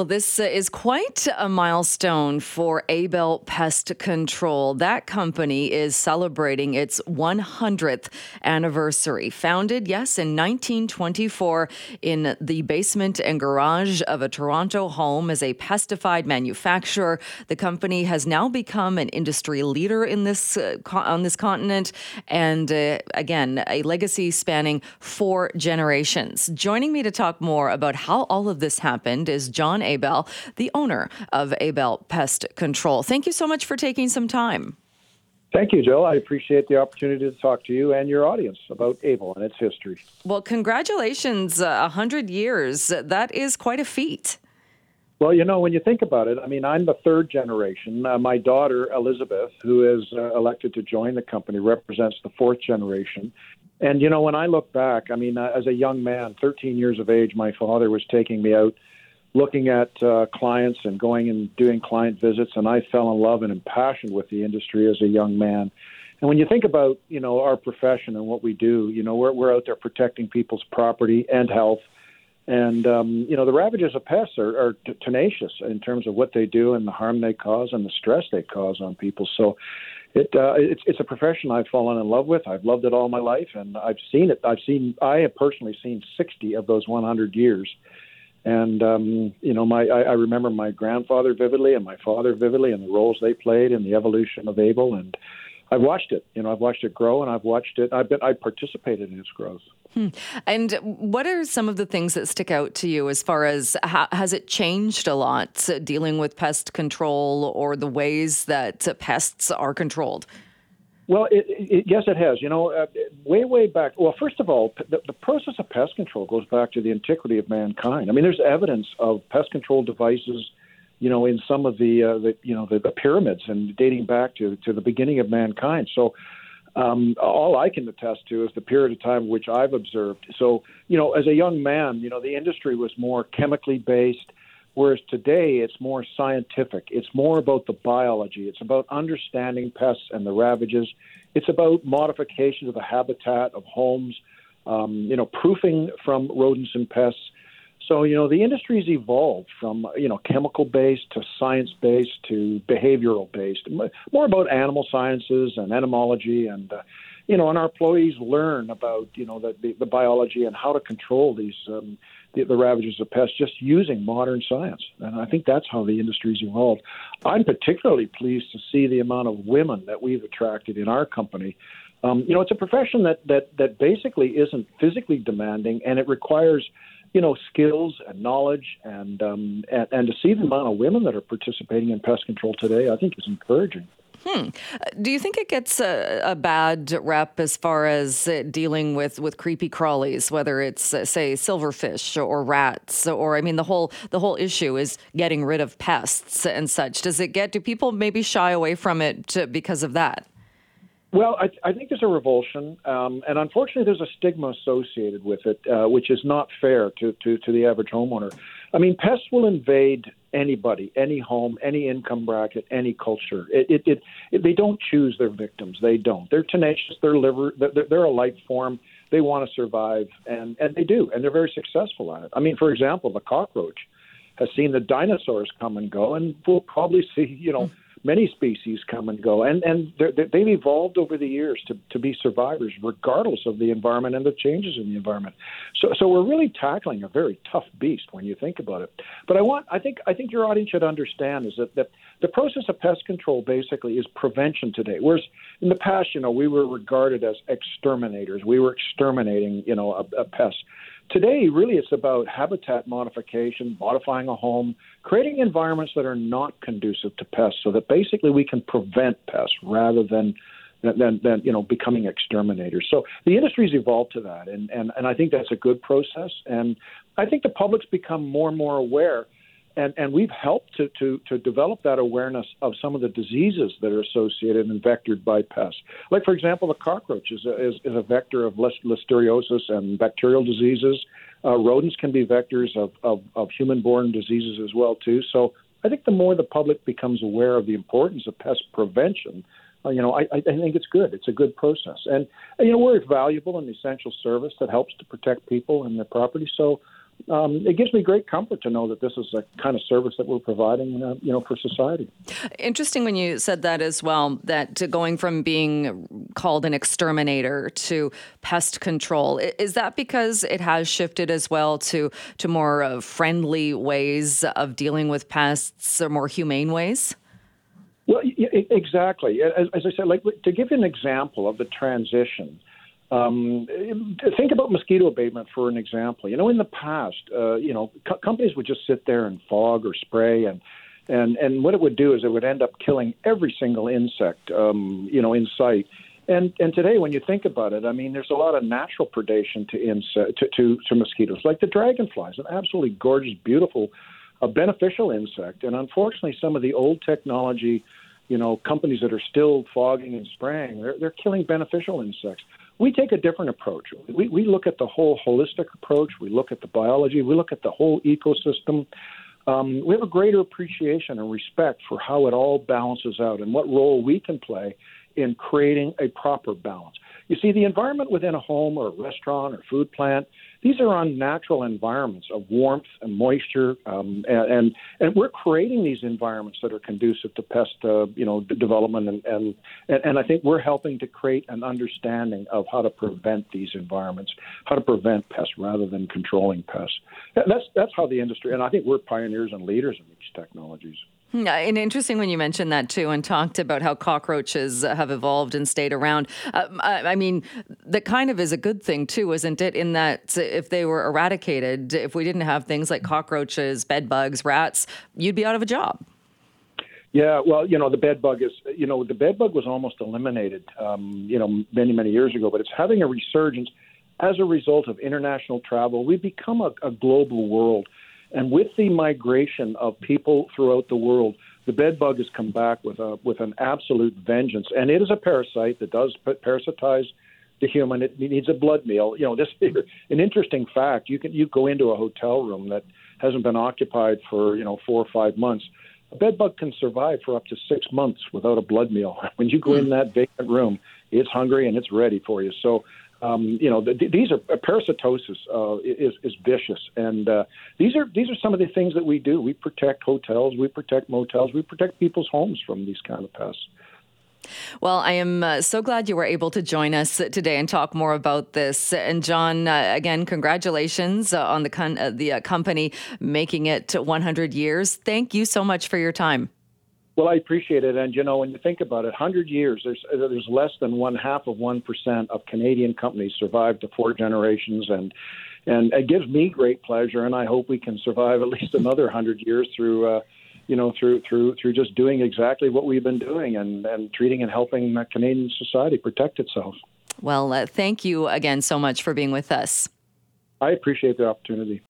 Well, this uh, is quite a milestone for Abell Pest Control. That company is celebrating its 100th anniversary. Founded, yes, in 1924 in the basement and garage of a Toronto home as a pesticide manufacturer, the company has now become an industry leader in this uh, on this continent, and uh, again, a legacy spanning four generations. Joining me to talk more about how all of this happened is John. Abell, the owner of Abell Pest Control. Thank you so much for taking some time. Thank you, Joe. I appreciate the opportunity to talk to you and your audience about Abell and its history. Well, congratulations, uh, 100 years. That is quite a feat. Well, you know, when you think about it, I mean, I'm the third generation. Uh, my daughter, Elizabeth, who is uh, elected to join the company, represents the fourth generation. And, you know, when I look back, I mean, uh, as a young man, 13 years of age, my father was taking me out looking at uh, clients and going and doing client visits, and I fell in love and impassioned with the industry as a young man. And when you think about you know our profession and what we do, you know we're we're out there protecting people's property and health, and um, you know the ravages of pests are, are t- tenacious in terms of what they do and the harm they cause and the stress they cause on people. So. It, uh, it's it's a profession I've fallen in love with. I've loved it all my life, and I've seen it. I've seen I have personally seen 60 of those 100 years, and um, you know, my I, I remember my grandfather vividly and my father vividly, and the roles they played in the evolution of Abell. And I've watched it. You know, I've watched it grow, and I've watched it. I've been I participated in its growth. Hmm. And what are some of the things that stick out to you as far as how, has it changed a lot uh, dealing with pest control or the ways that pests are controlled? Well, it, it, yes, it has. You know, uh, way, way back. Well, first of all, the, the process of pest control goes back to the antiquity of mankind. I mean, there's evidence of pest control devices, you know, in some of the, uh, the you know, the, the pyramids and dating back to to the beginning of mankind. So, um, all I can attest to is the period of time which I've observed. So, you know, as a young man, you know, the industry was more chemically based Whereas today it's more scientific. It's more about the biology. It's about understanding pests and the ravages. It's about modification of the habitat of homes, um, you know, proofing from rodents and pests. So, you know, the industry's evolved from, you know, chemical based to science based to behavioral based, more about animal sciences and entomology. And, uh, you know, and our employees learn about, you know, the, the, biology and how to control these um, the, the ravages of pests just using modern science. And I think that's how the industry's evolved. I'm particularly pleased to see the amount of women that we've attracted in our company. Um, you know, it's a profession that, that, that basically isn't physically demanding, and it requires, you know, skills and knowledge, and, um, and and to see the amount of women that are participating in pest control today, I think is encouraging. Hmm. Do you think it gets a, a, bad rep as far as uh, dealing with, with creepy crawlies, whether it's uh, say silverfish or rats, or I mean the whole the whole issue is getting rid of pests and such. Does it get? Do people maybe shy away from it to, because of that? Well, I, I think there's a revulsion, um, and unfortunately, there's a stigma associated with it, uh, which is not fair to, to, to the average homeowner. I mean, pests will invade anybody, any home, any income bracket, any culture. It, it, it, it they don't choose their victims. They don't. They're tenacious. They're liver. They're, they're a life form. They want to survive, and and they do, and they're very successful at it. I mean, for example, the cockroach has seen the dinosaurs come and go, and we'll probably see, you know. Hmm. Many species come and go, and and they've evolved over the years to to be survivors, regardless of the environment and the changes in the environment. So so we're really tackling a very tough beast when you think about it. But I want I think I think your audience should understand is that that the process of pest control basically is prevention today. Whereas in the past, you know, we were regarded as exterminators. We were exterminating, you know, a, a pest. Today, really, it's about habitat modification, modifying a home, creating environments that are not conducive to pests, so that basically we can prevent pests rather than than, than you know becoming exterminators. So the industry's evolved to that, and, and and I think that's a good process. And I think the public's become more and more aware and, and we've helped to, to, to develop that awareness of some of the diseases that are associated and vectored by pests. Like, for example, the cockroach is a, is, is a vector of listeriosis and bacterial diseases. Uh, rodents can be vectors of, of, of human borne diseases as well, too. So I think the more the public becomes aware of the importance of pest prevention, uh, you know, I, I think it's good. It's a good process. And, you know, we're a valuable and essential service that helps to protect people and their property. So um, it gives me great comfort to know that this is a kind of service that we're providing, uh, you know, for society. Interesting when you said that as well. That going from being called an exterminator to pest control is that because it has shifted as well to to more uh, friendly ways of dealing with pests or more humane ways. Well, exactly. As, as I said, like to give you an example of the transition um, think about mosquito abatement for an example. You know, in the past, uh, you know, co- companies would just sit there and fog or spray, and and and what it would do is it would end up killing every single insect, um, you know, in sight. And and today, when you think about it, I mean, there's a lot of natural predation to insect to, to, to mosquitoes, like the dragonflies, an absolutely gorgeous, beautiful, a beneficial insect. And unfortunately, some of the old technology, you know, companies that are still fogging and spraying, they're they're killing beneficial insects we take a different approach. We, we look at the whole holistic approach. We look at the biology. We look at the whole ecosystem. Um, we have a greater appreciation and respect for how it all balances out and what role we can play in creating a proper balance. You see, the environment within a home or a restaurant or food plant, these are unnatural environments of warmth and moisture, um, and, and, and we're creating these environments that are conducive to pest, uh, you know, development, and, and and I think we're helping to create an understanding of how to prevent these environments, how to prevent pests rather than controlling pests. That's that's how the industry, and I think we're pioneers and leaders in these technologies. Hmm, and interesting when you mentioned that too, and talked about how cockroaches have evolved and stayed around. Uh, I mean, that kind of is a good thing too, isn't it? In that if they were eradicated, if we didn't have things like cockroaches, bed bugs, rats, you'd be out of a job. Yeah, well, you know, the bed bug is, you know, the bed bug was almost eliminated, um, you know, many, many years ago, but it's having a resurgence as a result of international travel. We've become a, a global world and with the migration of people throughout the world, the bed bug has come back with a with an absolute vengeance, and it is a parasite that does parasitize the human. It needs a blood meal. You know, this an interesting fact. You can you go into a hotel room that hasn't been occupied for you know four or five months. A bed bug can survive for up to six months without a blood meal. When you go in hmm. that vacant room, it's hungry and it's ready for you. So um, you know, the, these are parasitosis uh, is is vicious, and uh, these are these are some of the things that we do. We protect hotels, we protect motels, we protect people's homes from these kind of pests. Well, I am uh, so glad you were able to join us today and talk more about this. And John, uh, again, congratulations uh, on the con- uh, the uh, company making it 100 years. Thank you so much for your time. Well, I appreciate it, and you know, when you think about it, hundred years, there's there's less than one half of one percent of Canadian companies survive to four generations, and and it gives me great pleasure, and I hope we can survive at least another hundred years through. Uh, you know, through through through just doing exactly what we've been doing and, and treating and helping Canadian society protect itself. Well, uh, thank you again so much for being with us. I appreciate the opportunity.